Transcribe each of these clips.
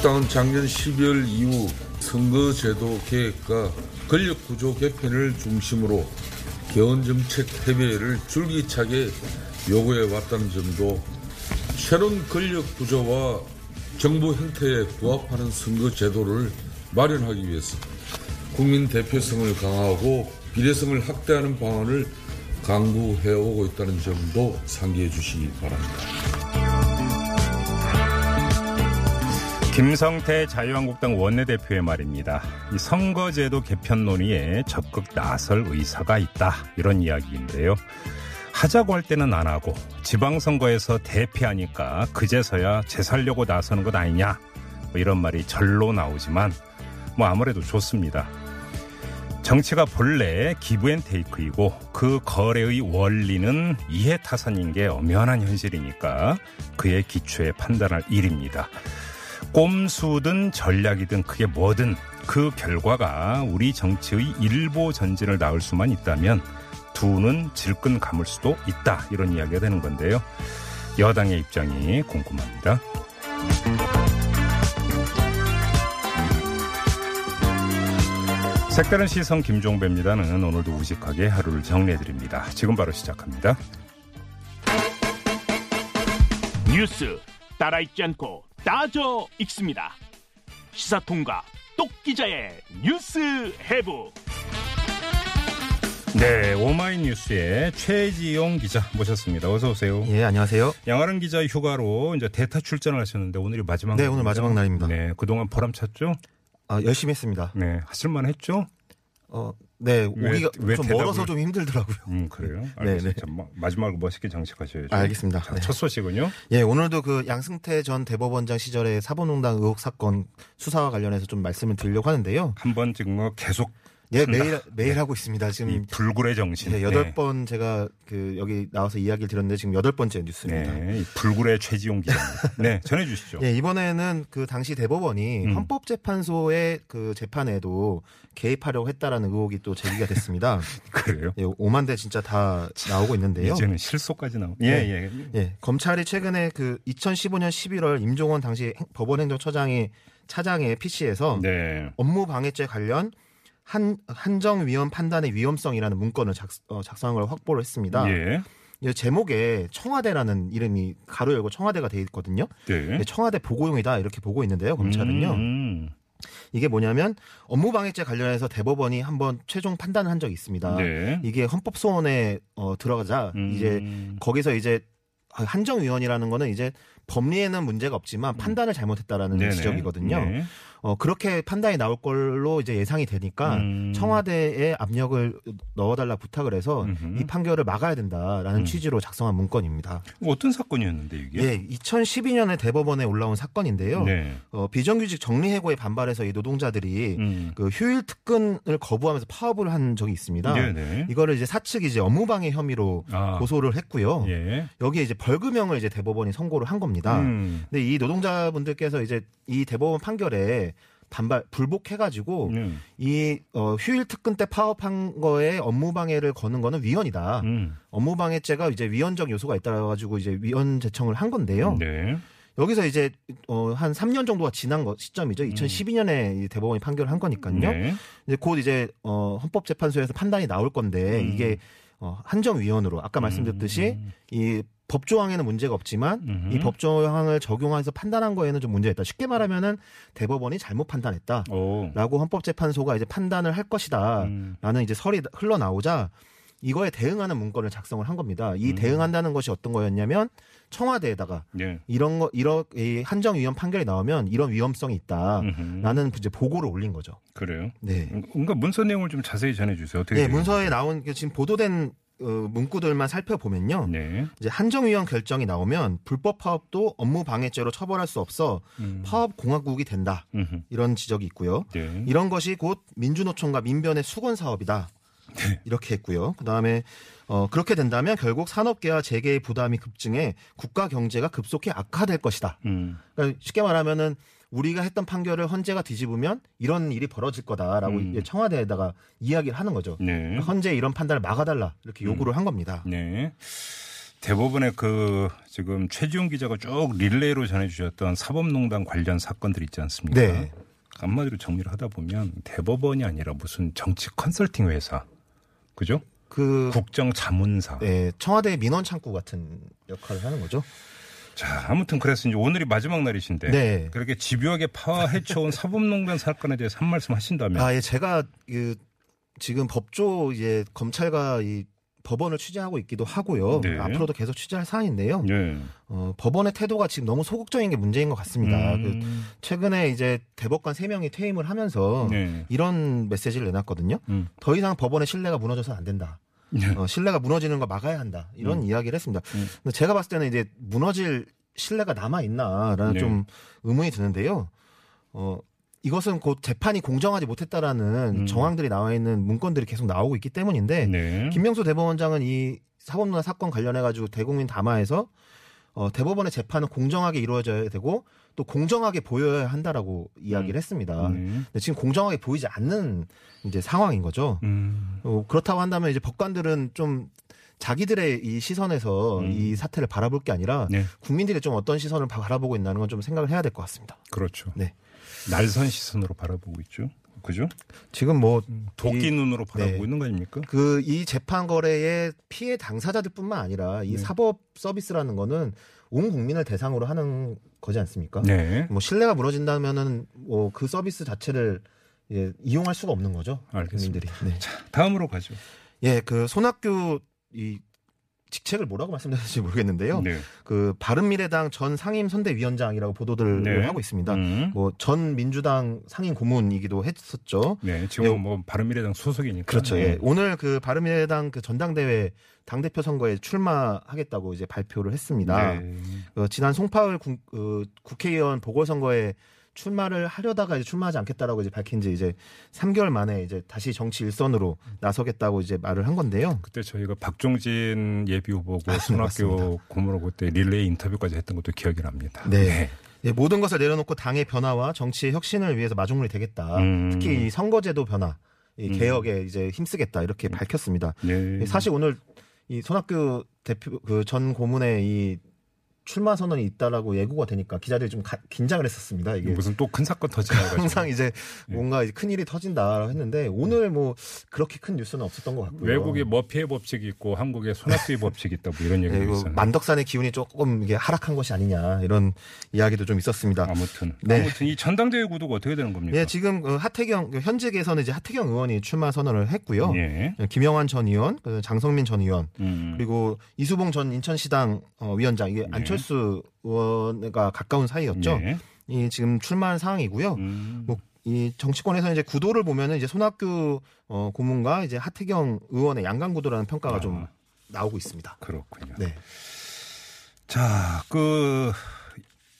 한국당은 작년 12월 이후 선거제도 개혁과 권력구조 개편을 중심으로 개헌정책 협의회를 줄기차게 요구해 왔다는 점도 새로운 권력구조와 정부 형태에 부합하는 선거제도를 마련하기 위해서 국민 대표성을 강화하고 비례성을 확대하는 방안을 강구해오고 있다는 점도 상기해 주시기 바랍니다. 김성태 자유한국당 원내대표의 말입니다. 이 선거제도 개편 논의에 적극 나설 의사가 있다. 이런 이야기인데요. 하자고 할 때는 안 하고 지방선거에서 대피하니까 그제서야 재살려고 나서는 것 아니냐. 뭐 이런 말이 절로 나오지만 뭐 아무래도 좋습니다. 정치가 본래 기브앤테이크이고 그 거래의 원리는 이해타산인 게 엄연한 현실이니까 그의 기초에 판단할 일입니다. 꼼수든 전략이든 그게 뭐든 그 결과가 우리 정치의 일보 전진을 낳을 수만 있다면 두는 질끈 감을 수도 있다 이런 이야기가 되는 건데요. 여당의 입장이 궁금합니다. 색다른 시선 김종배입니다는 오늘도 우직하게 하루를 정리해드립니다. 지금 바로 시작합니다. 뉴스 따라 읽지 않고 따져 읽습니다. 시사통과 똑기자의 뉴스 해부. 네, 오마이뉴스의 최지용 기자 모셨습니다. 어서 오세요. 예, 안녕하세요. 양아름 기자 휴가로 이제 대타 출전을 하셨는데 오늘이 마지막 네, 날입니다. 오늘 마지막 날입니다. 네, 그동안 보람 찼죠? 아, 열심히 했습니다. 네, 하실만 했죠? 어, 네, 왜- 오기가 왜 좀 대답을- 멀어서 좀 힘들더라고요. 음, 그래요? 네, 알겠습니다. 마- 마지막으로 멋있게 장식하셔야죠. 알겠습니다. 자, 네. 첫 소식은요? 예, 오늘도 그 양승태 전 대법원장 시절의 사본농단 의혹 사건 수사와 관련해서 좀 말씀을 드리려고 하는데요. 한 번 지금 뭐 계속 예, 매일 매일 하고 있습니다. 지금 이 불굴의 정신. 예, 여덟 번 제가 그 여기 나와서 이야기를 드렸는데 지금 여덟 번째 뉴스입니다. 네, 이 불굴의 최지용 기자. 네, 전해 주시죠. 예, 이번에는 그 당시 대법원이 음. 헌법재판소의 그 재판에도 개입하려고 했다라는 의혹이 또 제기가 됐습니다. 그래요? 예, 5만 대 진짜 다 나오고 있는데요. 이제는 실소까지 나오. 예, 네. 예. 예, 검찰이 최근에 그 2015년 11월 임종원 당시 행- 법원행정처장이 차장의 PC에서 네. 업무 방해죄 관련 한 한정위원 판단의 위험성이라는 문건을 작, 어, 작성을 확보를 했습니다. 예. 이 제목에 청와대라는 이름이 가로 열고 청와대가 돼 있거든요. 네. 네, 청와대 보고용이다 이렇게 보고 있는데요. 검찰은요. 음, 이게 뭐냐면 업무 방해죄 관련해서 대법원이 한번 최종 판단을 한 적이 있습니다. 네. 이게 헌법 소원에 어, 들어가자 음. 이제 거기서 이제 한정위원이라는 거는 이제 법리에는 문제가 없지만 판단을 잘못했다라는 네네. 지적이거든요. 네. 어, 그렇게 판단이 나올 걸로 이제 예상이 되니까 음. 청와대에 압력을 넣어달라 부탁을 해서 음흠. 이 판결을 막아야 된다라는 음. 취지로 작성한 문건입니다. 어떤 사건이었는데 이게? 예, 2012년에 대법원에 올라온 사건인데요. 네. 어, 비정규직 정리해고에 반발해서 이 노동자들이 음. 그 휴일 특근을 거부하면서 파업을 한 적이 있습니다. 네네. 이거를 이제 사측이 이제 업무방해 혐의로 아. 고소를 했고요. 예. 여기에 이제 벌금형을 이제 대법원이 선고를 한 겁니다. 음. 근데 이 노동자분들께서 이제 이 대법원 판결에 반발 불복해가지고 음. 이 어, 휴일 특근 때 파업한 거에 업무 방해를 거는 거는 위헌이다. 음. 업무 방해죄가 이제 위헌적 요소가 있다 가지고 이제 위헌 제청을 한 건데요. 네. 여기서 이제 어, 한 3년 정도가 지난 거 시점이죠. 2012년에 이 대법원이 판결을 한 거니까요. 음. 네. 이제 곧 이제 어, 헌법재판소에서 판단이 나올 건데 음. 이게 어, 한정위원으로 아까 말씀드렸듯이 이 법조항에는 문제가 없지만 음흠. 이 법조항을 적용해서 판단한 거에는 좀 문제가 있다. 쉽게 말하면은 대법원이 잘못 판단했다. 오. 라고 헌법재판소가 이제 판단을 할 것이다. 음. 라는 이제 설이 흘러나오자 이거에 대응하는 문건을 작성을 한 겁니다. 이 음. 대응한다는 것이 어떤 거였냐면 청와대에다가 네. 이런 거 이런 이 한정위원 판결이 나오면 이런 위험성이 있다. 음흠. 라는 이제 보고를 올린 거죠. 그래요. 네. 뭔가 문서 내용을 좀 자세히 전해 주세요. 어떻게? 네? 문서에 나온 그 지금 보도된 어, 문구들만 살펴보면요. 네. 이제 한정위원 결정이 나오면 불법 파업도 업무 방해죄로 처벌할 수 없어 음. 파업 공화국이 된다. 음흠. 이런 지적이 있고요. 네. 이런 것이 곧 민주노총과 민변의 수건 사업이다. 네. 이렇게 했고요. 그 다음에 어, 그렇게 된다면 결국 산업계와 재계의 부담이 급증해 국가 경제가 급속히 악화될 것이다. 음. 그러니까 쉽게 말하면은 우리가 했던 판결을 헌재가 뒤집으면 이런 일이 벌어질 거다라고 음. 청와대에다가 이야기를 하는 거죠. 네. 그러니까 헌재 이런 판단을 막아달라 이렇게 요구를 한 겁니다. 네. 대법원의 그 지금 최지용 기자가 쭉 릴레이로 전해주셨던 사법농단 관련 사건들 있지 않습니까? 네. 한마디로 정리를 하다 보면 대법원이 아니라 무슨 정치 컨설팅 회사, 그죠? 그 국정 자문사. 네, 청와대 민원 창구 같은 역할을 하는 거죠. 자, 아무튼 그래서 이제 오늘이 마지막 날이신데 네. 그렇게 집요하게 파헤쳐온 사법농단 사건에 대해서 한 말씀 하신다면 아, 예, 제가 그 지금 법조 이제 검찰과 이 법원을 취재하고 있기도 하고요. 네. 앞으로도 계속 취재할 사안인데요. 네. 어, 법원의 태도가 지금 너무 소극적인 게 문제인 것 같습니다. 그 음, 최근에 이제 대법관 3명이 퇴임을 하면서 네. 이런 메시지를 내놨거든요. 음. 더 이상 법원의 신뢰가 무너져서는 안 된다. 네. 어, 신뢰가 무너지는 걸 막아야 한다. 이런 이야기를 했습니다. 음. 근데 제가 봤을 때는 이제 무너질 신뢰가 남아 있나라는 네. 좀 의문이 드는데요. 어, 이것은 곧 재판이 공정하지 못했다라는 음. 정황들이 나와 있는 문건들이 계속 나오고 있기 때문인데 네. 김명수 대법원장은 이 사법농단 사건 관련해 가지고 대국민 담화에서 어, 대법원의 재판은 공정하게 이루어져야 되고 또 공정하게 보여야 한다라고 이야기를 했습니다. 네. 근데 지금 공정하게 보이지 않는 이제 상황인 거죠. 음. 어, 그렇다고 한다면 이제 법관들은 좀 자기들의 이 시선에서 음. 이 사태를 바라볼 게 아니라 네. 국민들이 좀 어떤 시선을 바- 바라보고 있나는 건 좀 생각을 해야 될 것 같습니다. 그렇죠. 네. 날선 시선으로 바라보고 있죠. 그죠? 지금 뭐 도끼 이- 눈으로 바라보고 네. 있는 거 아닙니까? 그 이 재판 거래의 피해 당사자들뿐만 아니라 이 네. 사법 서비스라는 거는 온 국민을 대상으로 하는 거지 않습니까? 네. 뭐 신뢰가 무너진다면은 뭐 그 서비스 자체를 예, 이용할 수가 없는 거죠. 알겠습니다. 국민들이. 네. 다음으로 가죠. 예, 그 손학규 이 직책을 뭐라고 말씀드려야 될지 모르겠는데요. 네. 그 바른미래당 전 상임 선대위원장이라고 보도들을 네. 하고 있습니다. 음. 뭐전 민주당 상임 고문이기도 했었죠. 네. 지금 네. 뭐 바른미래당 소속이니까. 그렇죠. 네. 예. 오늘 그 바른미래당 그 전당대회 당 대표 선거에 출마하겠다고 이제 발표를 했습니다. 네. 어, 지난 송파울 국, 어, 국회의원 보궐선거에 출마를 하려다가 이제 출마하지 않겠다라고 이제 밝힌 지 이제 3개월 만에 이제 다시 정치 일선으로 나서겠다고 이제 말을 한 건데요. 그때 저희가 박종진 예비 후보고 아, 손학규 맞습니다. 고문하고 그때 릴레이 인터뷰까지 했던 것도 기억이 납니다. 네. 예, 모든 것을 내려놓고 당의 변화와 정치의 혁신을 위해서 마중물이 되겠다. 음. 특히 이 선거제도 변화, 이 음. 개혁에 이제 힘쓰겠다 이렇게 밝혔습니다. 네. 사실 오늘 이 손학규 대표 그 전 고문의 이 출마 선언이 있다라고 예고가 되니까 기자들이 좀 가- 긴장을 했었습니다. 이게 무슨 또 큰 사건 터지나 가지고. 항상 이제 네. 뭔가 이제 큰 일이 터진다라고 했는데 오늘 뭐 그렇게 큰 뉴스는 없었던 것 같고요. 외국에 머피의 법칙이 있고 한국에 손학규의 법칙이 있다 뭐 이런 네, 얘기도 이거 있었는데. 만덕산의 기운이 조금 이게 하락한 것이 아니냐 이런 이야기도 좀 있었습니다. 아무튼 네. 아무튼 이 전당대회 구도가 어떻게 되는 겁니까? 예, 지금 그 하태경 그 현직에서는 이제 하태경 의원이 출마 선언을 했고요. 예. 김영환 전 의원, 그 장성민 전 의원, 음. 그리고 이수봉 전 인천시당 어, 위원장 이게 안철수 의원과 가까운 사이였죠. 예. 이 지금 출마한 상황이고요. 음. 뭐 이 정치권에서 이제 구도를 보면은 이제 손학규 어, 고문과 이제 하태경 의원의 양강 구도라는 평가가 아. 좀 나오고 있습니다. 그렇군요. 네. 자, 그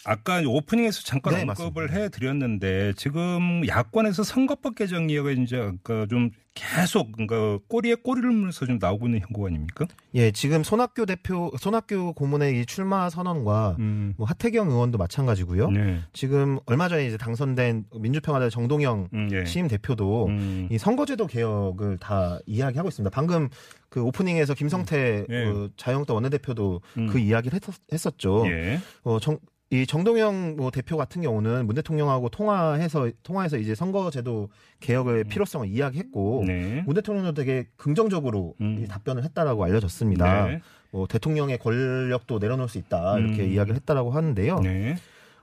아까 오프닝에서 잠깐 네, 언급을 맞습니다. 해드렸는데 지금 야권에서 선거법 개정 이야기가 이제 아까 좀 계속 그러니까 꼬리에 꼬리를 물면서 좀 나오고 있는 형국 아닙니까? 예, 지금 손학규 대표, 손학규 고문의 이 출마 선언과 음. 뭐 하태경 의원도 마찬가지고요. 네. 지금 얼마 전에 이제 당선된 민주평화당 정동영 음, 예. 시임 대표도 음. 이 선거제도 개혁을 다 이야기하고 있습니다. 방금 그 오프닝에서 김성태 예. 그 자유한국당 원내대표도 음. 그 이야기를 했었, 죠 예. 어, 정, 이 정동영 뭐 대표 같은 경우는 문 대통령하고 통화해서 통화해서 이제 선거제도 개혁의 필요성을 이야기했고 음. 네. 문 대통령도 되게 긍정적으로 음. 이 답변을 했다라고 알려졌습니다. 네. 뭐 대통령의 권력도 내려놓을 수 있다 이렇게 음. 이야기를 했다라고 하는데요. 네.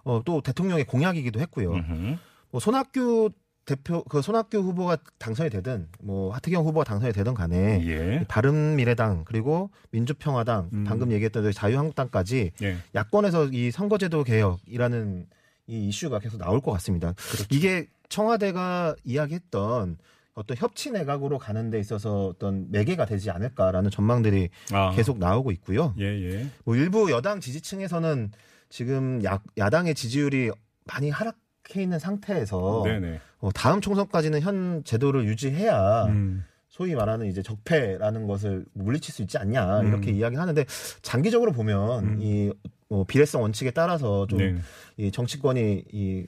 어, 또 대통령의 공약이기도 했고요. 음흠. 뭐 손학규 대표 그 손학규 후보가 당선이 되든 뭐 하태경 후보가 당선이 되든 간에 예. 바른 미래당 그리고 민주평화당 음. 방금 얘기했던 자유한국당까지 예. 야권에서 이 선거제도 개혁이라는 이 이슈가 계속 나올 것 같습니다. 그렇죠. 이게 청와대가 이야기했던 어떤 협치 내각으로 가는 데 있어서 어떤 매개가 되지 않을까라는 전망들이 아. 계속 나오고 있고요. 예, 예. 뭐 일부 여당 지지층에서는 지금 야, 야당의 지지율이 많이 하락해 있는 상태에서 네네. 어, 다음 총선까지는 현 제도를 유지해야 음. 소위 말하는 이제 적폐라는 것을 물리칠 수 있지 않냐 이렇게 음. 이야기하는데 장기적으로 보면 음. 이 어, 비례성 원칙에 따라서 좀 네. 이 정치권이 이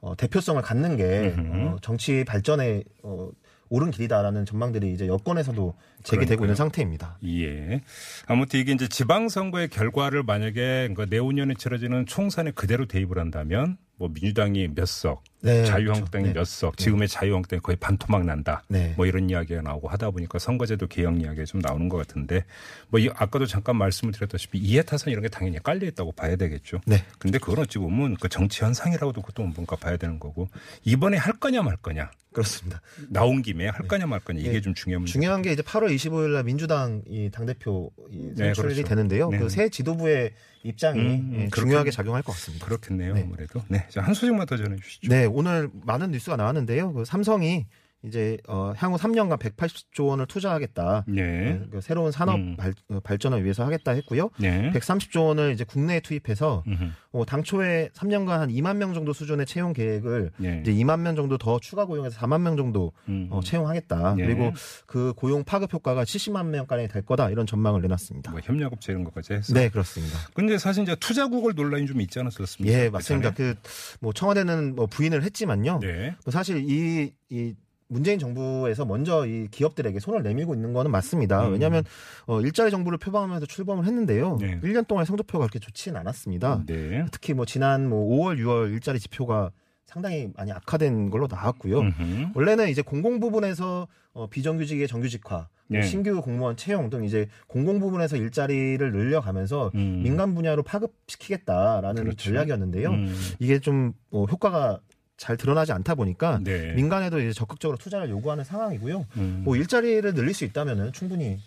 어, 대표성을 갖는 게 음흠. 어, 정치 발전에 어, 옳은 길이다라는 전망들이 이제 여권에서도 제기되고 그러니까요. 있는 상태입니다. 예. 아무튼 이게 이제 지방선거의 결과를 만약에 그러니까 내후년에 치러지는 총선에 그대로 대입을 한다면 뭐 민주당이 몇 석, 네, 자유한국당이 그렇죠. 네. 몇 석, 지금의 자유한국당이 거의 반토막 난다. 네. 뭐 이런 이야기가 나오고 하다 보니까 선거제도 개혁 이야기가 좀 나오는 것 같은데 뭐 이- 아까도 잠깐 말씀을 드렸다시피 이해타선 이런 게 당연히 깔려 있다고 봐야 되겠죠. 네. 근데 그건 어찌 보면 그 정치 현상이라고도 그것도 뭔가 봐야 되는 거고 이번에 할 거냐 말 거냐 그렇습니다. 나온 김에 할 거냐 말 거냐 이게 네. 좀 중요한 문제. 중요한 게 이제 8월 25일 날 민주당 이 당 대표 이 네, 선출이 그렇죠. 되는데요. 네. 그새 지도부의 입장이 음, 예, 음, 중요하게. 작용할 것 같습니다. 그렇겠네요. 네. 아무래도. 네. 자, 한 소식만 더 전해 주시죠. 네, 오늘 많은 뉴스가 나왔는데요. 그 삼성이 이제 어, 향후 3년간 180조 원을 투자하겠다. 네. 어, 그 새로운 산업 음. 발, 어, 발전을 위해서 하겠다 했고요. 네. 130조 원을 이제 국내에 투입해서 음흠. 어, 당초에 3년간 한 2만 명 정도 수준의 채용 계획을 네. 이제 2만 명 정도 더 추가 고용해서 4만 명 정도 음. 어, 채용하겠다. 네. 그리고 그 고용 파급 효과가 70만 명가량이 될 거다 이런 전망을 내놨습니다. 뭐 협력업체 이런 것까지 해서. 네, 그렇습니다. 근데 사실 이제 투자국을 논란이 좀 있지 않았었습니까? 예, 맞습니다. 그그뭐 청와대는 뭐 부인을 했지만요. 네. 뭐 사실 이, 이 문재인 정부에서 먼저 이 기업들에게 손을 내밀고 있는 거는 맞습니다. 음. 왜냐하면 어, 일자리 정부를 표방하면서 출범을 했는데요. 네. 1년 동안 성적표가 그렇게 좋지는 않았습니다. 네. 특히 뭐 지난 뭐 5월, 6월 일자리 지표가 상당히 많이 악화된 걸로 나왔고요. 음흠. 원래는 이제 공공 부분에서 어, 비정규직의 정규직화, 네. 신규 공무원 채용 등 이제 공공 부분에서 일자리를 늘려가면서 음. 민간 분야로 파급시키겠다라는 그렇죠. 전략이었는데요. 음. 이게 좀 어, 효과가 잘 드러나지 않다 보니까 네. 민간에도 이제 적극적으로 투자를 요구하는 상황이고요. 음. 뭐 일자리를 늘릴 수 있다면은 충분히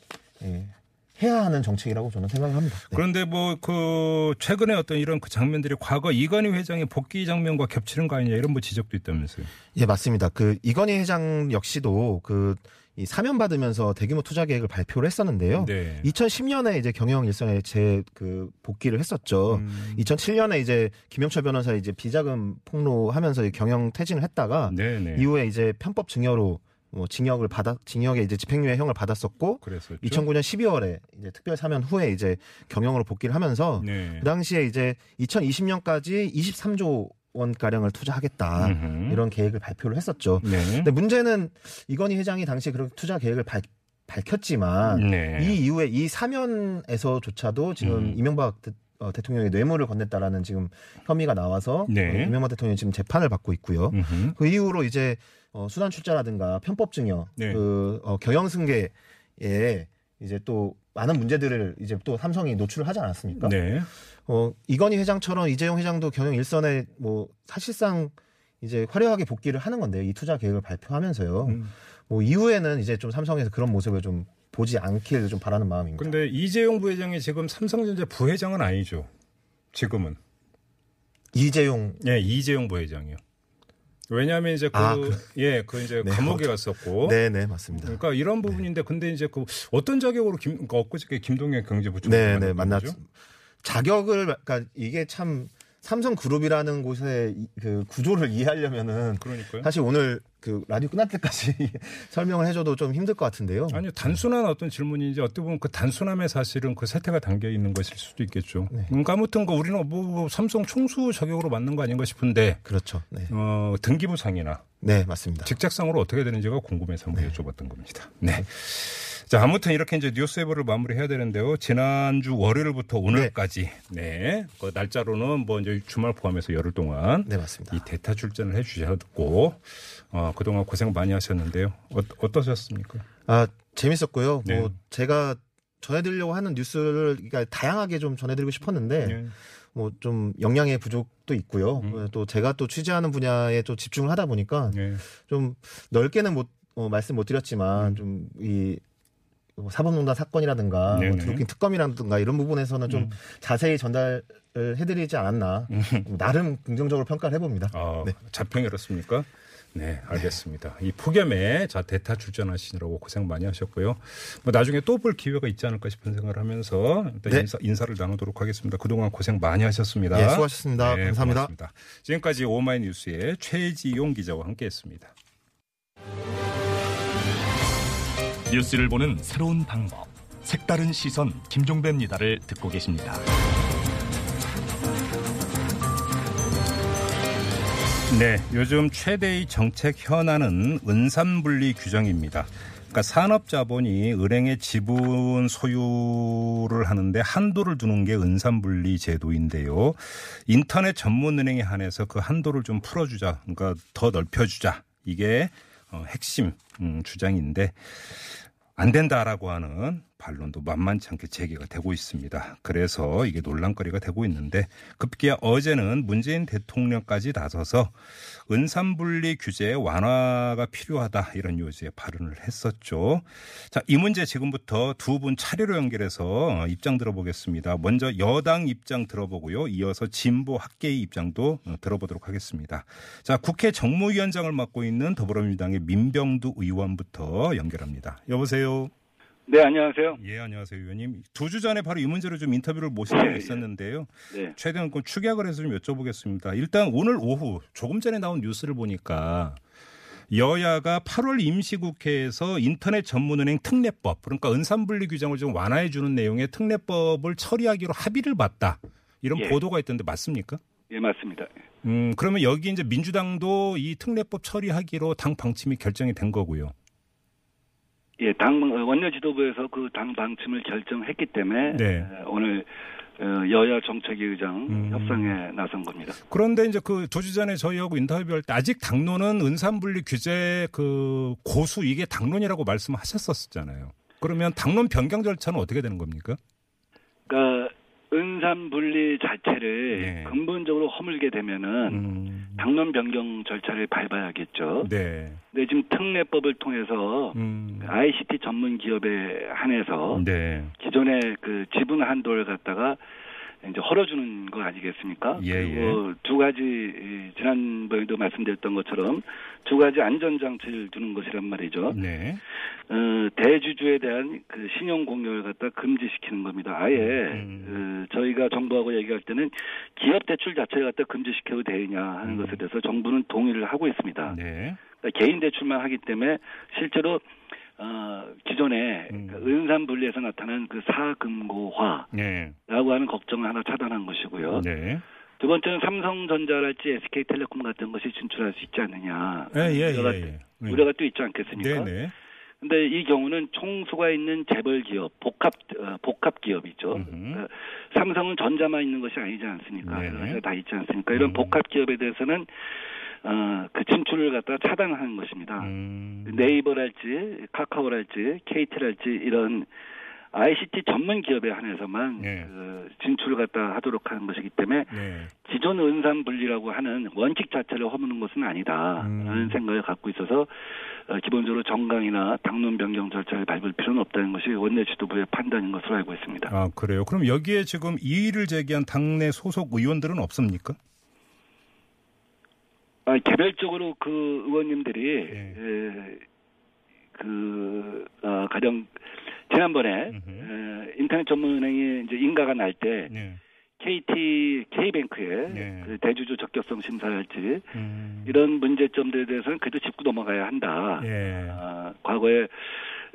예, 해야 하는 정책이라고 저는 생각을 합니다. 네. 그런데 뭐 그 최근에 어떤 이런 그 장면들이 과거 이건희 회장의 복귀 장면과 겹치는 거 아니냐 이런 뭐 지적도 있다면서요. 예, 맞습니다. 그 이건희 회장 역시도 그 이 사면 받으면서 대규모 투자 계획을 발표를 했었는데요. 네. 2010년에 이제 경영 일선에 재그 복귀를 했었죠. 음. 2007년에 이제 김영철 변호사 이제 비자금 폭로하면서 경영 퇴진을 했다가 네네. 이후에 이제 편법 증여로 뭐 징역을 받아 징역에 이제 집행유예형을 받았었고 그랬었죠. 2009년 12월에 이제 특별 사면 후에 이제 경영으로 복귀를 하면서 네. 그 당시에 이제 2020년까지 23조 원 가량을 투자하겠다 음흠. 이런 계획을 발표를 했었죠. 네. 근데 문제는 이건희 회장이 당시에 그런 투자 계획을 발, 밝혔지만 네. 이 이후에 이 사면에서조차도 지금 음. 이명박 대, 어, 대통령의 뇌물을 건넸다라는 지금 혐의가 나와서 네. 어, 이명박 대통령이 지금 재판을 받고 있고요. 음흠. 그 이후로 이제 어, 수단 출자라든가 편법 증여, 네. 그 어, 경영 승계에 이제 또 많은 문제들을 이제 또 삼성이 노출을 하지 않았습니까? 네. 어, 이건희 회장처럼 이재용 회장도 경영 일선에 뭐 사실상 이제 화려하게 복귀를 하는 건데 이 투자 계획을 발표하면서요. 음. 뭐 이후에는 이제 좀 삼성에서 그런 모습을 좀 보지 않길 좀 바라는 마음입니다. 근데 이재용 부회장이 지금 삼성전자 부회장은 아니죠. 지금은. 이재용 예, 이재용 부회장이요. 왜냐하면 이제 그, 아, 그- 예, 그 이제 네, 감옥에 어, 갔었고. 네, 네, 맞습니다. 그러니까 이런 부분인데 근데 이제 그 어떤 자격으로 김, 그러니까 엊그저께 김동연 경제부총리 네, 네, 만났. 자격을 그러니까 이게 참 삼성 그룹이라는 곳의 이- 그 구조를 이해하려면은 그러니까요. 사실 오늘 그 라디오 끝날 때까지 설명을 해줘도 좀 힘들 것 같은데요. 아니요, 단순한 어떤 질문인지 어떻게 보면 그 단순함에 사실은 그 세태가 담겨 있는 것일 수도 있겠죠. 네. 그러니까 아무튼 그 우리는 뭐 삼성 총수 자격으로 맞는 거 아닌가 싶은데 그렇죠. 네, 어, 등기부상이나 네, 맞습니다. 직책상으로 어떻게 되는지가 궁금해서 한번 여쭤봤던 겁니다. 네. 자, 아무튼 이렇게 이제 뉴스웨버를 마무리해야 되는데요. 지난주 월요일부터 오늘까지, 네. 그 날짜로는 뭐 이제 주말 포함해서 열흘 동안 네, 맞습니다. 이 대타 출전을 해 주셨고, 어, 그동안 고생 많이 하셨는데요. 어, 어떠셨습니까? 아 재밌었고요. 네. 뭐 제가 전해 드리려고 하는 뉴스를 그러니까 다양하게 좀 전해 드리고 싶었는데 네. 뭐 좀 역량의 부족도 있고요. 음. 또 제가 또 취재하는 분야에 또 집중을 하다 보니까 네. 좀 넓게는 못 어, 말씀 못 음. 드렸지만 좀이 뭐 사법농단 사건이라든가 뭐 네네. 드루킹 특검이라든가 이런 부분에서는 좀 자세히 전달을 해드리지 않았나 나름 긍정적으로 평가를 해봅니다. 아, 네. 자평이 이렇습니까? 네, 알겠습니다. 이 폭염에 자 대타 출전하시느라고 고생 많이 하셨고요. 뭐 나중에 또 볼 기회가 있지 않을까 싶은 생각을 하면서 일단 네. 인사, 인사를 나누도록 하겠습니다. 그동안 고생 많이 하셨습니다. 예, 수고하셨습니다. 네, 감사합니다. 고맙습니다. 지금까지 오마이뉴스의 최지용 기자와 함께했습니다. 뉴스를 보는 새로운 방법. 색다른 시선 김종배입니다를 듣고 계십니다. 네, 요즘 최대의 정책 현안은 은산분리 규정입니다. 그러니까 산업자본이 은행에 지분 소유를 하는데 한도를 두는 게 은산분리 제도인데요. 인터넷 전문은행에 한해서 그 한도를 좀 풀어주자, 그러니까 더 넓혀주자. 이게 어, 핵심 음, 주장인데 안 된다라고 하는 반론도 만만치 않게 제기가 되고 있습니다. 그래서 이게 논란거리가 되고 있는데 급기야 어제는 문재인 대통령까지 나서서 은산분리 규제 완화가 필요하다 이런 요지에 발언을 했었죠. 자, 이 문제 지금부터 두 분 차례로 연결해서 입장 들어보겠습니다. 먼저 여당 입장 들어보고요. 이어서 진보 학계의 입장도 어, 들어보도록 하겠습니다. 자, 국회 정무위원장을 맡고 있는 더불어민주당의 민병두 의원부터 연결합니다. 여보세요. 네, 안녕하세요. 예, 안녕하세요, 의원님. 두 주 전에 바로 이 문제로 좀 인터뷰를 모신 적이 있었는데요. 네. 최대한 그 축약을 해서 좀 여쭤보겠습니다. 일단 오늘 오후 조금 전에 나온 뉴스를 보니까 여야가 8월 임시국회에서 인터넷 전문은행 특례법 그러니까 은산분리 규정을 좀 완화해 주는 내용의 특례법을 처리하기로 합의를 봤다. 이런 예. 보도가 있던데 맞습니까? 예, 맞습니다. 음, 그러면 여기 이제 민주당도 이 특례법 처리하기로 당 방침이 결정이 된 거고요. 예, 당 원내 지도부에서 그 당 방침을 결정했기 때문에 네. 에, 오늘 어, 여야 정책위 의장 음. 협상에 나선 겁니다. 그런데 이제 그 두 주 전에 저희하고 인터뷰할 때 아직 당론은 은산분리 규제 그 고수 이게 당론이라고 말씀하셨었잖아요. 그러면 당론 변경 절차는 어떻게 되는 겁니까? 그러니까 은산 분리 자체를 네. 근본적으로 허물게 되면은 음, 당론 변경 절차를 밟아야겠죠. 네. 근데 지금 특례법을 통해서 음, ICT 전문 기업에 한해서 네. 기존의 그 지분 한도를 갖다가 이제 헐어주는 거 아니겠습니까? 예, 그리고 두 가지 이, 지난번에도 말씀드렸던 것처럼 두 가지 안전 장치를 두는 것이란 말이죠. 네. 어, 대주주에 대한 그 신용 공여를 갖다 금지시키는 겁니다. 아예 음. 그 저희가 정부하고 얘기할 때는 기업 대출 자체를 갖다 금지시켜도 되느냐 하는 음. 것에 대해서 정부는 동의를 하고 있습니다. 네. 그러니까 개인 대출만 하기 때문에 실제로 어, 기존에 음. 그 은산 분리에서 나타난 그 사금고화라고 네. 하는 걱정을 하나 차단한 것이고요. 네. 두 번째는 삼성전자랄지 SK텔레콤 같은 것이 진출할 수 있지 않느냐 예, 예, 우려가, 예, 예. 네. 우려가 또 있지 않겠습니까? 네, 네. 근데 이 경우는 총수가 있는 재벌 기업, 복합 어, 복합 기업이죠. 음흠. 어, 삼성은 전자만 있는 것이 아니지 않습니까? 가지가 다 있지 않습니까? 이런 음. 복합 기업에 대해서는 어, 그 진출을 갖다 차단하는 것입니다. 음, 네이버랄지 카카오랄지 KT랄지 이런 ICT 전문 기업에 한해서만 네. 그 진출을 갖다 하도록 하는 것이기 때문에 네. 기존 은산 분리라고 하는 원칙 자체를 허무는 것은 아니다라는 음. 생각을 갖고 있어서 어, 기본적으로 정강이나 당론 변경 절차를 밟을 필요는 없다는 것이 원내 지도부의 판단인 것으로 알고 있습니다. 아, 그래요. 그럼 여기에 지금 이의를 제기한 당내 소속 의원들은 없습니까? 아, 개별적으로 그 의원님들이 네. 에, 그 어, 가령 지난번에 음흠. 에, 인터넷 전문은행이 이제 인가가 날때 네. KT K뱅크의 네. 그 대주주 적격성 심사랄지 음, 이런 문제점들에 대해서는 그래도 짚고 넘어가야 한다. 예. 아, 과거에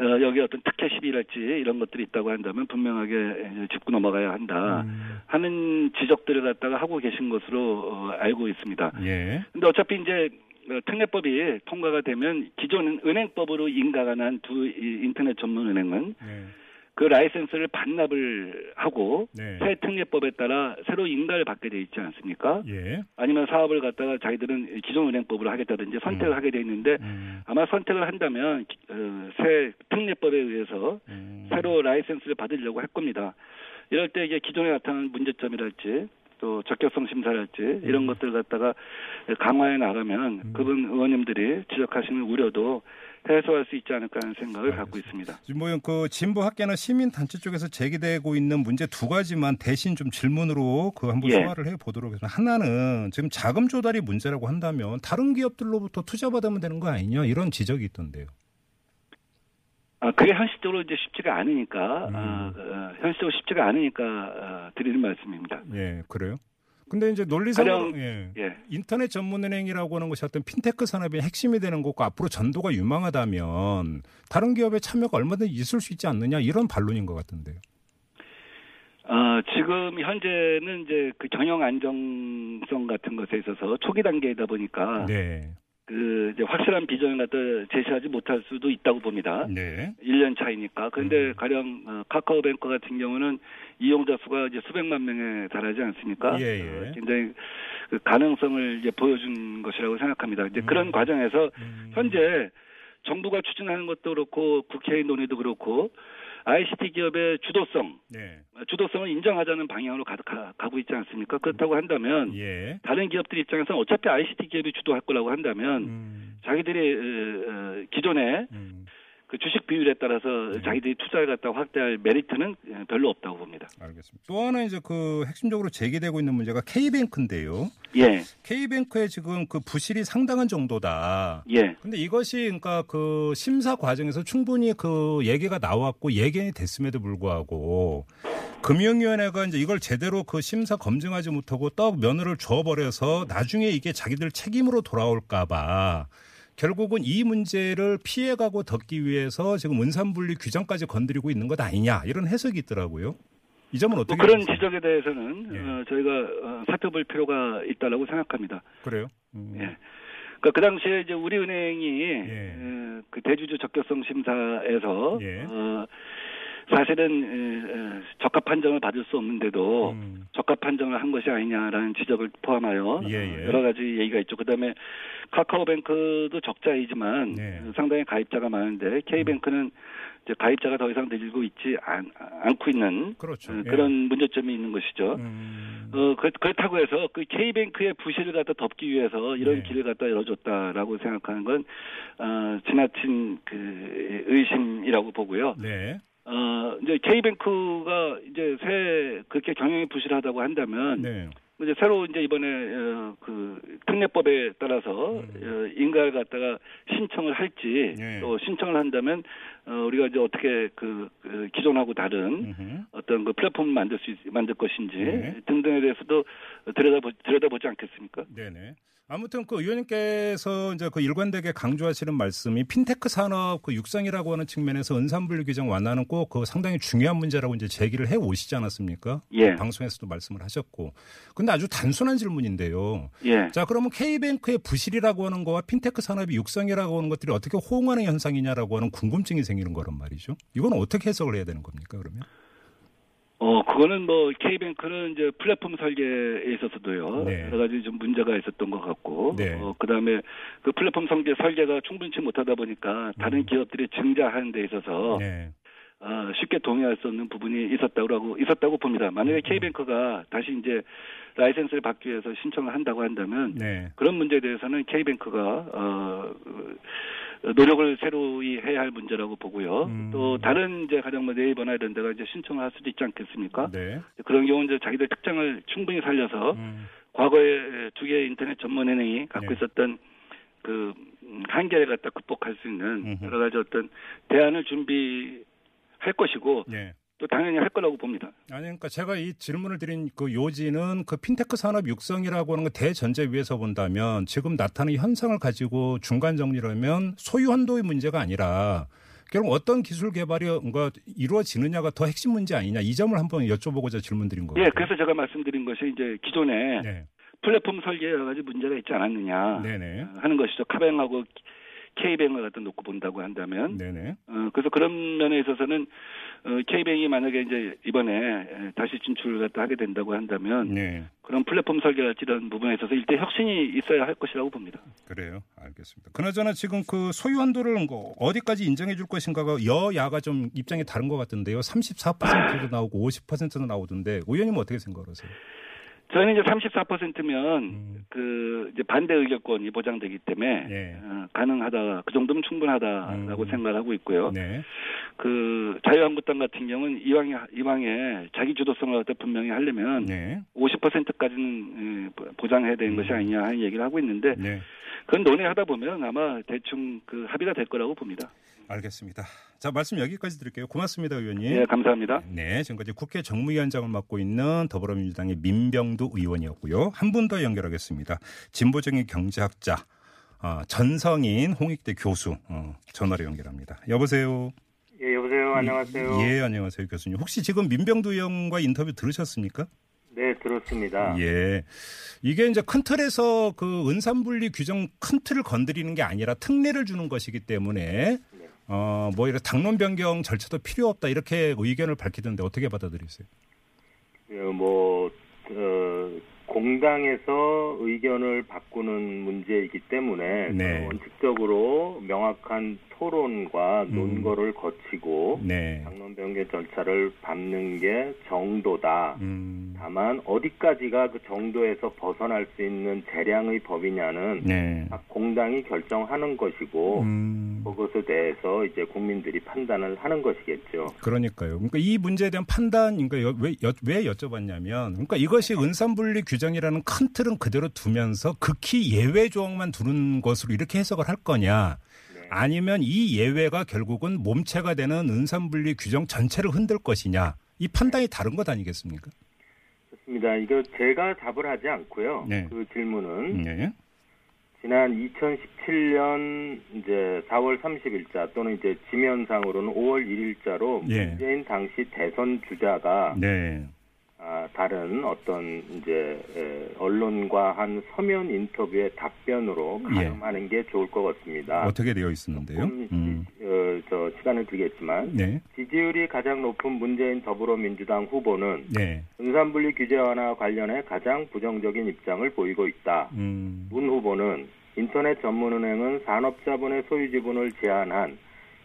어, 여기 어떤 특혜 시비랄지 이런 것들이 있다고 한다면 분명하게 짚고 넘어가야 한다 음, 하는 지적들을 갖다가 하고 계신 것으로 어, 알고 있습니다. 예. 근데 어차피 이제 어, 특례법이 통과가 되면 기존 은행법으로 인가가 난 두 인터넷 전문 은행은 네. 그 라이센스를 반납을 하고 네. 새 특례법에 따라 새로 인가를 받게 돼 있지 않습니까? 예. 아니면 사업을 갖다가 자기들은 기존 은행법으로 하겠다든지 선택을 음. 하게 돼 있는데 음, 아마 선택을 한다면 어, 새 특례법에 의해서 음. 새로 라이센스를 받으려고 할 겁니다. 이럴 때 이게 기존에 나타난 문제점이랄지 또 적격성 심사랄지 이런 것들 갖다가 강화해 나가면 그분 의원님들이 지적하시는 우려도 해소할 수 있지 않을까 하는 생각을 갖고 있습니다. 지금 뭐그 진보 학계나 시민 단체 쪽에서 제기되고 있는 문제 두 가지만 대신 좀 질문으로 그 한번 예. 소화를 해 보도록 하겠습니다. 하나는 지금 자금 조달이 문제라고 한다면 다른 기업들로부터 투자 받으면 되는 거 아니냐 이런 지적이 있던데요. 아, 그게 현실적으로 이제 쉽지가 않으니까, 음. 아, 어, 현실적으로 쉽지가 않으니까 아, 드리는 말씀입니다. 예, 그래요. 근데 이제 논리상으로 가령- 예. 예. 인터넷 전문은행이라고 하는 것이 어떤 핀테크 산업의 핵심이 되는 거고 앞으로 전도가 유망하다면 다른 기업의 참여가 얼마든지 있을 수 있지 않느냐 이런 반론인 것 같은데요. 아, 지금 현재는 이제 그 경영 안정성 같은 것에 있어서 초기 단계이다 보니까 네, 그 이제 확실한 비전을 갖다 제시하지 못할 수도 있다고 봅니다. 네, 1년 차이니까. 그런데 음. 가령 어, 카카오뱅크 같은 경우는 이용자 수가 이제 수백만 명에 달하지 않습니까? 예, 예. 어, 굉장히 그 가능성을 이제 보여준 것이라고 생각합니다. 이제 음. 그런 과정에서 음. 현재 정부가 추진하는 것도 그렇고 국회의 논의도 그렇고 ICT 기업의 주도성, 네, 주도성을 인정하자는 방향으로 가, 고 있지 않습니까? 그렇다고 한다면 예, 다른 기업들 입장에서는 어차피 ICT 기업이 주도할 거라고 한다면 음, 자기들이 기존에 음, 그 주식 비율에 따라서 네. 자기들이 투자를 갖다 확대할 메리트는 예, 별로 없다고 봅니다. 알겠습니다. 또 하나 이제 그 핵심적으로 제기되고 있는 문제가 K뱅크인데요. 예, K뱅크의 지금 그 부실이 상당한 정도다. 예, 근데 이것이 그러니까 그 심사 과정에서 충분히 그 얘기가 나왔고 예견이 됐음에도 불구하고 금융위원회가 이제 이걸 제대로 그 심사 검증하지 못하고 떡 면허를 줘버려서 나중에 이게 자기들 책임으로 돌아올까봐 결국은 이 문제를 피해가고 덮기 위해서 지금 은산분리 규정까지 건드리고 있는 것 아니냐 이런 해석이 있더라고요. 이 점은 뭐 어떻게 그런 보세요? 지적에 대해서는 예. 어, 저희가 어, 살펴볼 필요가 있다라고 생각합니다. 그래요? 음. 예. 그러니까 그 당시에 이제 우리은행이 예. 어, 그 대주주 적격성 심사에서 예. 어, 사실은 적합 판정을 받을 수 없는데도 음. 적합 판정을 한 것이 아니냐라는 지적을 포함하여 예, 예. 어, 여러 가지 얘기가 있죠. 그다음에 카카오뱅크도 적자이지만 네. 상당히 가입자가 많은데 K뱅크는 이제 가입자가 더 이상 늘고 있지 않, 않고 있는 그렇죠. 어, 예. 그런 문제점이 있는 것이죠. 음. 어, 그, 그렇다고 해서 그 K뱅크의 부실을 갖다 덮기 위해서 이런 네. 길을 갖다 열어줬다라고 생각하는 건, 어, 지나친 그 의심이라고 보고요. 네. 어, 이제 K뱅크가 이제 새 그렇게 경영이 부실하다고 한다면, 네. 이제 새로 이제 이번에 어, 그 특례법에 따라서 음. 어, 인가를 갖다가 신청을 할지 네. 또 신청을 한다면 어, 우리가 이제 어떻게 그, 그 기존하고 다른 음흠. 어떤 그 플랫폼을 만들 수 있, 만들 것인지 네. 등등에 대해서도 들여다 보 들여다보지 않겠습니까? 네네. 아무튼 그 의원님께서 이제 그 일관되게 강조하시는 말씀이 핀테크 산업 그 육성이라고 하는 측면에서 은산분류 규정 완화는 꼭 그 상당히 중요한 문제라고 이제 제기를 해 오시지 않았습니까? 예. 방송에서도 말씀을 하셨고. 근데 아주 단순한 질문인데요. 예. 자, 그러면 K뱅크의 부실이라고 하는 거와 핀테크 산업의 육성이라고 하는 것들이 어떻게 호응하는 현상이냐라고 하는 궁금증이 생기는 거란 말이죠. 이건 어떻게 해석을 해야 되는 겁니까, 그러면? 어, 그거는 뭐 K뱅크는 이제 플랫폼 설계에 있어서도요. 네. 여러 가지 좀 문제가 있었던 것 같고, 네. 어, 그 다음에 그 플랫폼 설계 설계가 충분치 못하다 보니까 다른 음. 기업들이 증자하는 데 있어서 네. 어, 쉽게 동의할 수 없는 부분이 있었다고 있었다고 봅니다. 만약에 음. K뱅크가 다시 이제 라이센스를 받기 위해서 신청을 한다고 한다면 네. 그런 문제에 대해서는 K뱅크가 어, 그, 노력을 새로이 해야 할 문제라고 보고요. 음. 또 다른 이제 가령 뭐 네이버나 이런 데가 이제 신청을 할 수도 있지 않겠습니까? 네. 그런 경우는 이제 자기들 특장을 충분히 살려서 음. 과거에 두 개의 인터넷 전문 은행이 갖고 네. 있었던 그 음, 한계를 갖다 극복할 수 있는 음흠. 여러 가지 어떤 대안을 준비할 것이고 네. 또 당연히 할 거라고 봅니다. 아니, 그러니까 제가 이 질문을 드린 그 요지는 그 핀테크 산업 육성이라고 하는 거 대전제 위에서 본다면 지금 나타나는 현상을 가지고 중간 정리를 하면 소유 한도의 문제가 아니라 결국 어떤 기술 개발이 뭔가 이루어지느냐가 더 핵심 문제 아니냐 이 점을 한번 여쭤보고자 질문드린 거예요. 예, 그래서 제가 말씀드린 것이 이제 기존에 네. 플랫폼 설계에 여러 가지 문제가 있지 않았느냐 네네. 어, 하는 것이죠. 카뱅하고 K뱅을 갖다 놓고 본다고 한다면 네네. 어, 그래서 그런 면에 있어서는 어, K뱅이 만약에 이제 이번에 에, 다시 진출을 갖다 하게 된다고 한다면 네. 그런 플랫폼 설계랄지 이런 부분에 있어서 일대 혁신이 있어야 할 것이라고 봅니다. 그래요. 알겠습니다. 그나저나 지금 그 소유 한도를 뭐 어디까지 인정해 줄 것인가가 여야가 좀 입장이 다른 것 같은데요. 34%도 나오고 50%도 나오던데 의원님은 어떻게 생각하세요? 저희는 이제 34%면 음. 그 이제 반대 의결권이 보장되기 때문에 예. 어, 가능하다 그 정도면 충분하다라고 음. 생각을 하고 있고요. 네. 그 자유한국당 같은 경우는 이왕에 이왕에 자기 주도성을 분명히 하려면 네. 50%까지는 예, 보장해야 되는 것이 아니냐 하는 얘기를 하고 있는데 네. 그건 논의하다 보면 아마 대충 그 합의가 될 거라고 봅니다. 알겠습니다. 자, 말씀 여기까지 드릴게요. 고맙습니다, 의원님. 예, 감사합니다. 네, 지금까지 국회 정무위원장을 맡고 있는 더불어민주당의 민병두 의원이었고요. 한 분 더 연결하겠습니다. 진보적인 경제학자 어, 전성인 홍익대 교수 어, 전화로 연결합니다. 여보세요. 예, 여보세요. 안녕하세요. 예, 안녕하세요, 교수님. 혹시 지금 민병두 의원과 인터뷰 들으셨습니까? 네, 들었습니다. 예. 이게 이제 큰 틀에서 그 은산분리 규정 큰 틀을 건드리는 게 아니라 특례를 주는 것이기 때문에 어, 뭐 이런 당론 변경 절차도 필요 없다 이렇게 의견을 밝히던데 어떻게 받아들이세요? 어, 뭐 어, 공당에서 의견을 바꾸는 문제이기 때문에 네. 원칙적으로 명확한 토론과 음. 논거를 거치고 네. 당론 변경 절차를 밟는 게 정도다. 음. 다만 어디까지가 그 정도에서 벗어날 수 있는 재량의 법이냐는 네. 각 공당이 결정하는 것이고 음. 그것에 대해서 이제 국민들이 판단을 하는 것이겠죠. 그러니까요. 그러니까 이 문제에 대한 판단, 그러니까 여- 왜, 여, 왜 여쭤봤냐면, 그러니까 이것이 은산분리 규정이라는 큰 틀은 그대로 두면서 극히 예외 조항만 두는 것으로 이렇게 해석을 할 거냐, 네. 아니면 이 예외가 결국은 몸체가 되는 은산분리 규정 전체를 흔들 것이냐, 이 판단이 다른 것 아니겠습니까? 좋습니다. 이거 제가 답을 하지 않고요. 네. 그 질문은 네. 지난 2017년 이제 4월 30일자 또는 이제 지면상으로는 5월 1일자로 예. 문재인 당시 대선 주자가 네. 아, 다른 어떤 이제 에, 언론과 한 서면 인터뷰의 답변으로 예. 가름하는 게 좋을 것 같습니다. 어떻게 되어 있었는데요? 음. 지- 어, 저 시간을 드리겠지만 네. 지지율이 가장 높은 문재인 더불어민주당 후보는 네. 은산분리 규제 완화 관련해 가장 부정적인 입장을 보이고 있다. 음. 문 후보는 인터넷 전문은행은 산업자본의 소유 지분을 제한한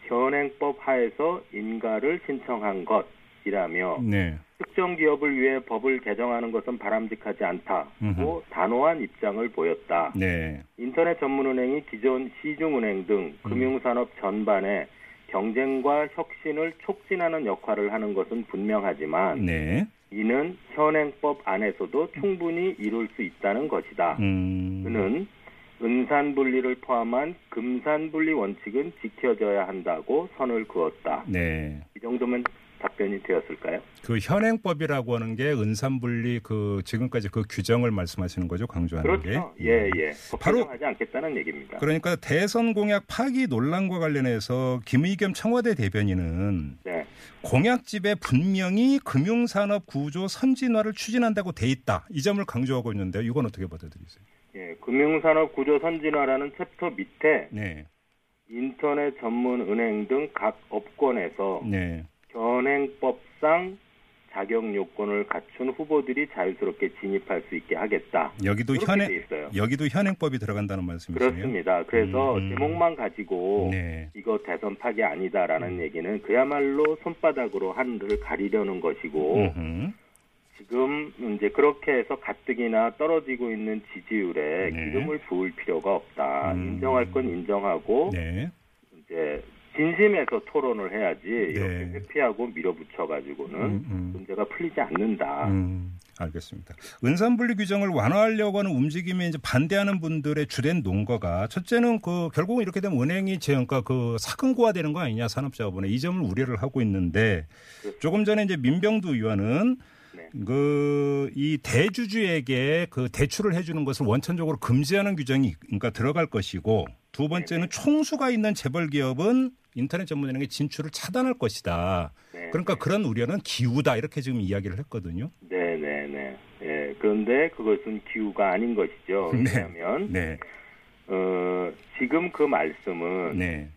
현행법 하에서 인가를 신청한 것 이라며 네. 특정 기업을 위해 법을 개정하는 것은 바람직하지 않다고 음흠. 단호한 입장을 보였다. 네. 인터넷 전문은행이 기존 시중은행 등 금융산업 전반에 경쟁과 혁신을 촉진하는 역할을 하는 것은 분명하지만 네. 이는 현행법 안에서도 충분히 이룰 수 있다는 것이다. 음. 그는 은산 분리를 포함한 금산 분리 원칙은 지켜져야 한다고 선을 그었다. 네. 이 정도면 답변이 되었을까요? 그 현행법이라고 하는 게 은산분리 그 지금까지 그 규정을 말씀하시는 거죠, 강조하는 그렇죠. 게. 예, 예. 바로- 법개정하지 않겠다는 얘기입니다. 그러니까 대선 공약 파기 논란과 관련해서 김의겸 청와대 대변인은 네. 공약집에 분명히 금융산업 구조 선진화를 추진한다고 돼 있다. 이 점을 강조하고 있는데요. 이건 어떻게 받아들이세요? 예, 금융산업 구조 선진화라는 챕터 밑에 네. 인터넷 전문 은행 등 각 업권에서 네. 현행법상 자격 요건을 갖춘 후보들이 자유스럽게 진입할 수 있게 하겠다. 여기도 현행. 여기도 현행법이 들어간다는 말씀이시네요. 그렇습니다. 그래서 음. 제목만 가지고 네. 이거 대선 파기 아니다라는 얘기는 그야말로 손바닥으로 하늘을 가리려는 것이고 음흠. 지금 이제 그렇게 해서 가뜩이나 떨어지고 있는 지지율에 네. 기름을 부을 필요가 없다. 음. 인정할 건 인정하고 네. 이제 진심에서 토론을 해야지 이렇게 네. 회피하고 밀어붙여 가지고는 음, 음. 문제가 풀리지 않는다. 음, 알겠습니다. 은산분리 규정을 완화하려고 하는 움직임에 이제 반대하는 분들의 주된 논거가 첫째는 그 결국은 이렇게 되면 은행이 제그러그 사금고화 되는 거 아니냐 산업자본에 이 점을 우려를 하고 있는데 조금 전에 이제 민병두 의원은 네. 그이 대주주에게 그 대출을 해주는 것을 원천적으로 금지하는 규정이 그러니까 들어갈 것이고 두 번째는 총수가 있는 재벌 기업은 인터넷 전문은행의 진출을 차단할 것이다. 네. 그러니까 그런 우려는 기우다 이렇게 지금 이야기를 했거든요. 네, 네, 네. 예, 그런데 그것은 기후가 아닌 것이죠. 네. 왜냐하면 네, 어, 지금 그 말씀은 네,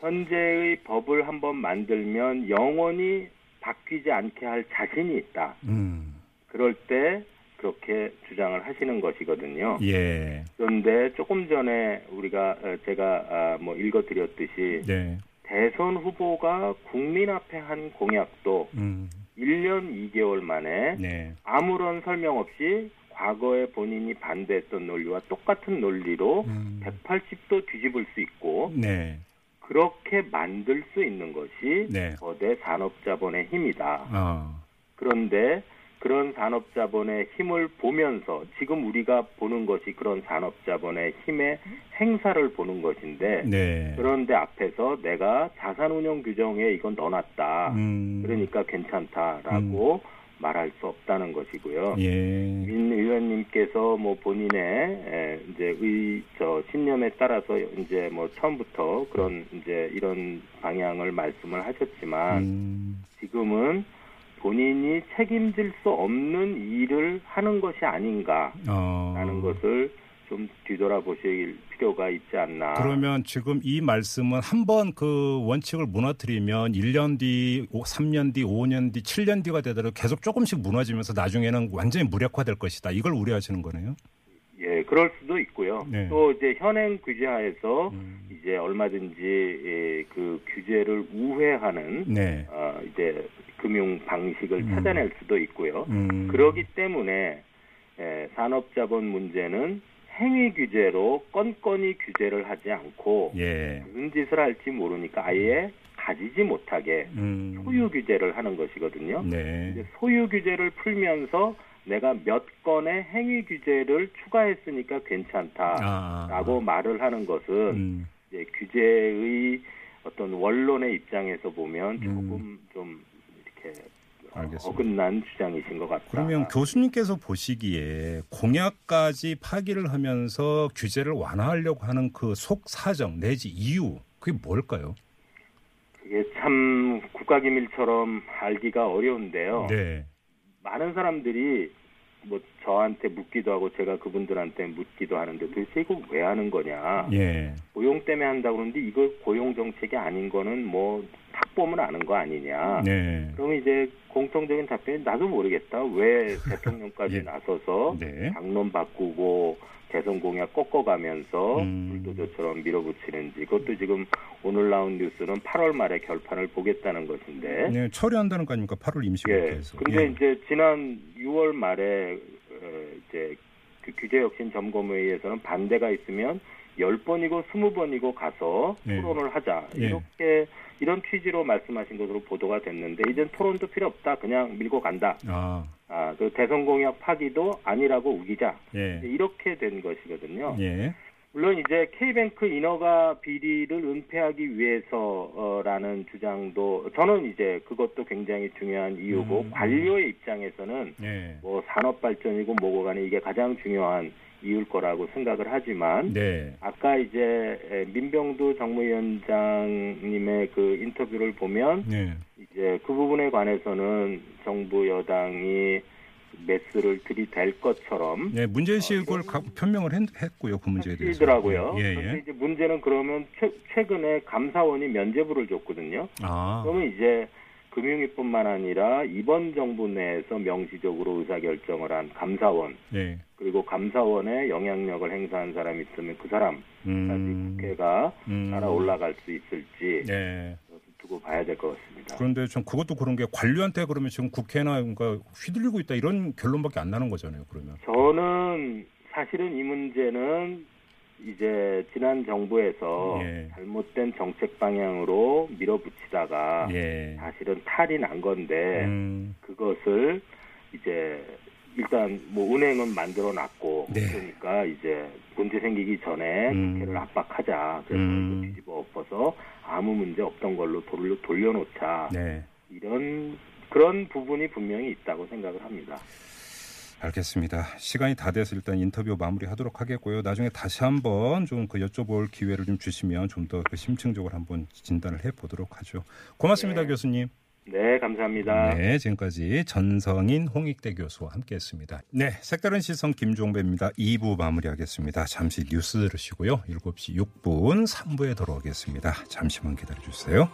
현재의 법을 한번 만들면 영원히 바뀌지 않게 할 자신이 있다. 음, 그럴 때 그렇게 주장을 하시는 것이거든요. 예, 그런데 조금 전에 우리가 어, 제가 아, 뭐 읽어드렸듯이 네, 대선 후보가 국민 앞에 한 공약도 음, 1년 2개월 만에 네. 아무런 설명 없이 과거에 본인이 반대했던 논리와 똑같은 논리로 음. 180도 뒤집을 수 있고 네. 그렇게 만들 수 있는 것이 네. 거대 산업자본의 힘이다. 어. 그런데 그런 산업 자본의 힘을 보면서 지금 우리가 보는 것이 그런 산업 자본의 힘의 행사를 보는 것인데 네. 그런데 앞에서 내가 자산 운용 규정에 이건 넣어놨다. 음. 그러니까 괜찮다라고 말할 수 없다는 것이고요. 예. 민 의원님께서 뭐 본인의 에, 이제 의 저 신념에 따라서 이제 뭐 처음부터 그런 이제 이런 방향을 말씀을 하셨지만 음. 지금은 본인이 책임질 수 없는 일을 하는 것이 아닌가라는 어. 것을 좀 뒤돌아보실 필요가 있지 않나. 그러면 지금 이 말씀은 한번 그 원칙을 무너뜨리면 1년 뒤, 3년 뒤, 5년 뒤, 7년 뒤가 되더라도 계속 조금씩 무너지면서 나중에는 완전히 무력화될 것이다. 이걸 우려하시는 거네요. 예, 그럴 수도 있고요. 네. 또 이제 현행 규제하에서 음. 이제 얼마든지 예, 그 규제를 우회하는 네. 어, 이제 금융 방식을 음. 찾아낼 수도 있고요. 음. 그러기 때문에 에, 산업자본 문제는 행위 규제로 건건히 규제를 하지 않고 예. 무슨 짓을 할지 모르니까 아예 가지지 못하게 음. 소유 규제를 하는 것이거든요. 네. 소유 규제를 풀면서 내가 몇 건의 행위 규제를 추가했으니까 괜찮다라고 아. 말을 하는 것은 음. 이제 규제의 어떤 원론의 입장에서 보면 음. 조금 좀 이렇게 어, 알겠습니다. 어긋난 주장이신 것 같다. 그러면 교수님께서 보시기에 공약까지 파기를 하면서 규제를 완화하려고 하는 그 속사정 내지 이유 그게 뭘까요? 그게 참 국가기밀처럼 알기가 어려운데요. 네. 많은 사람들이 뭐 저한테 묻기도 하고 제가 그분들한테 묻기도 하는데 도대체 이거 왜 하는 거냐? 예. 고용 때문에 한다고 그러는데 이거 고용 정책이 아닌 거는 뭐딱 보면 아는 거 아니냐? 네. 그러면 이제 공통적인 답변이 나도 모르겠다. 왜 대통령까지 예. 나서서 네. 당론 바꾸고 대선 공약 꺾어가면서 음. 불도저처럼 밀어붙이는지 그것도 지금 오늘 나온 뉴스는 8월 말에 결판을 보겠다는 것인데 네, 처리한다는 거 아닙니까? 8월 예. 임시국회에서. 근데 예. 이제 지난 6월 말에 어, 이제 그 규제 혁신 점검회의에서는 반대가 있으면 10번이고 20번이고 가서 예. 토론을 하자. 예. 이렇게 이런 취지로 말씀하신 것으로 보도가 됐는데 이젠 토론도 필요 없다. 그냥 밀고 간다. 아, 아, 그 대선 공약 파기도 아니라고 우기자. 예. 이렇게 된 것이거든요. 예. 물론 이제 K뱅크 인허가 비리를 은폐하기 위해서라는 주장도 저는 이제 그것도 굉장히 중요한 이유고 음. 관료의 입장에서는 예. 뭐 산업 발전이고 뭐고 간에 이게 가장 중요한 이유일 거라고 생각을 하지만 네. 아까 이제 에, 민병두 정무위원장님의 그 인터뷰를 보면 네. 이제 그 부분에 관해서는 정부 여당이 메스를 들이댈 것처럼 네, 문제의식을 가- 편명을 했, 고요그 문제에 대해서. 하시더라고요. 예, 그런데 예. 이제 문제는 그러면 최, 최근에 감사원이 면제부를 줬거든요. 아, 그러면 이제 금융위뿐만 아니라 이번 정부 내에서 명시적으로 의사결정을 한 감사원 예. 그리고 감사원에 영향력을 행사한 사람이 있으면 그 사람까지 음. 국회가 음. 날아 올라갈 수 있을지 네. 두고 봐야 될 것 같습니다. 그런데 전 그것도 그런 게 관료한테 그러면 지금 국회나 뭔가 휘둘리고 있다 이런 결론밖에 안 나는 거잖아요. 그러면. 저는 사실은 이 문제는 이제 지난 정부에서 예. 잘못된 정책 방향으로 밀어붙이다가 예. 사실은 탈이 난 건데 음. 그것을 이제 일단 뭐 은행은 만들어 놨고 네. 그러니까 이제 문제 생기기 전에 음. 국회를 압박하자 그래서 음. 뒤집어 엎어서 아무 문제 없던 걸로 돌려, 돌려놓자 네. 이런 그런 부분이 분명히 있다고 생각을 합니다. 알겠습니다. 시간이 다 돼서 일단 인터뷰 마무리하도록 하겠고요. 나중에 다시 한번 좀 그 여쭤볼 기회를 좀 주시면 좀 더 그 심층적으로 한번 진단을 해 보도록 하죠. 고맙습니다, 네. 교수님. 네, 감사합니다. 네, 지금까지 전성인 홍익대 교수와 함께했습니다. 네, 색다른 시선 김종배입니다. 2부 마무리하겠습니다. 잠시 뉴스 들으시고요. 7시 6분 3부에 돌아오겠습니다. 잠시만 기다려 주세요.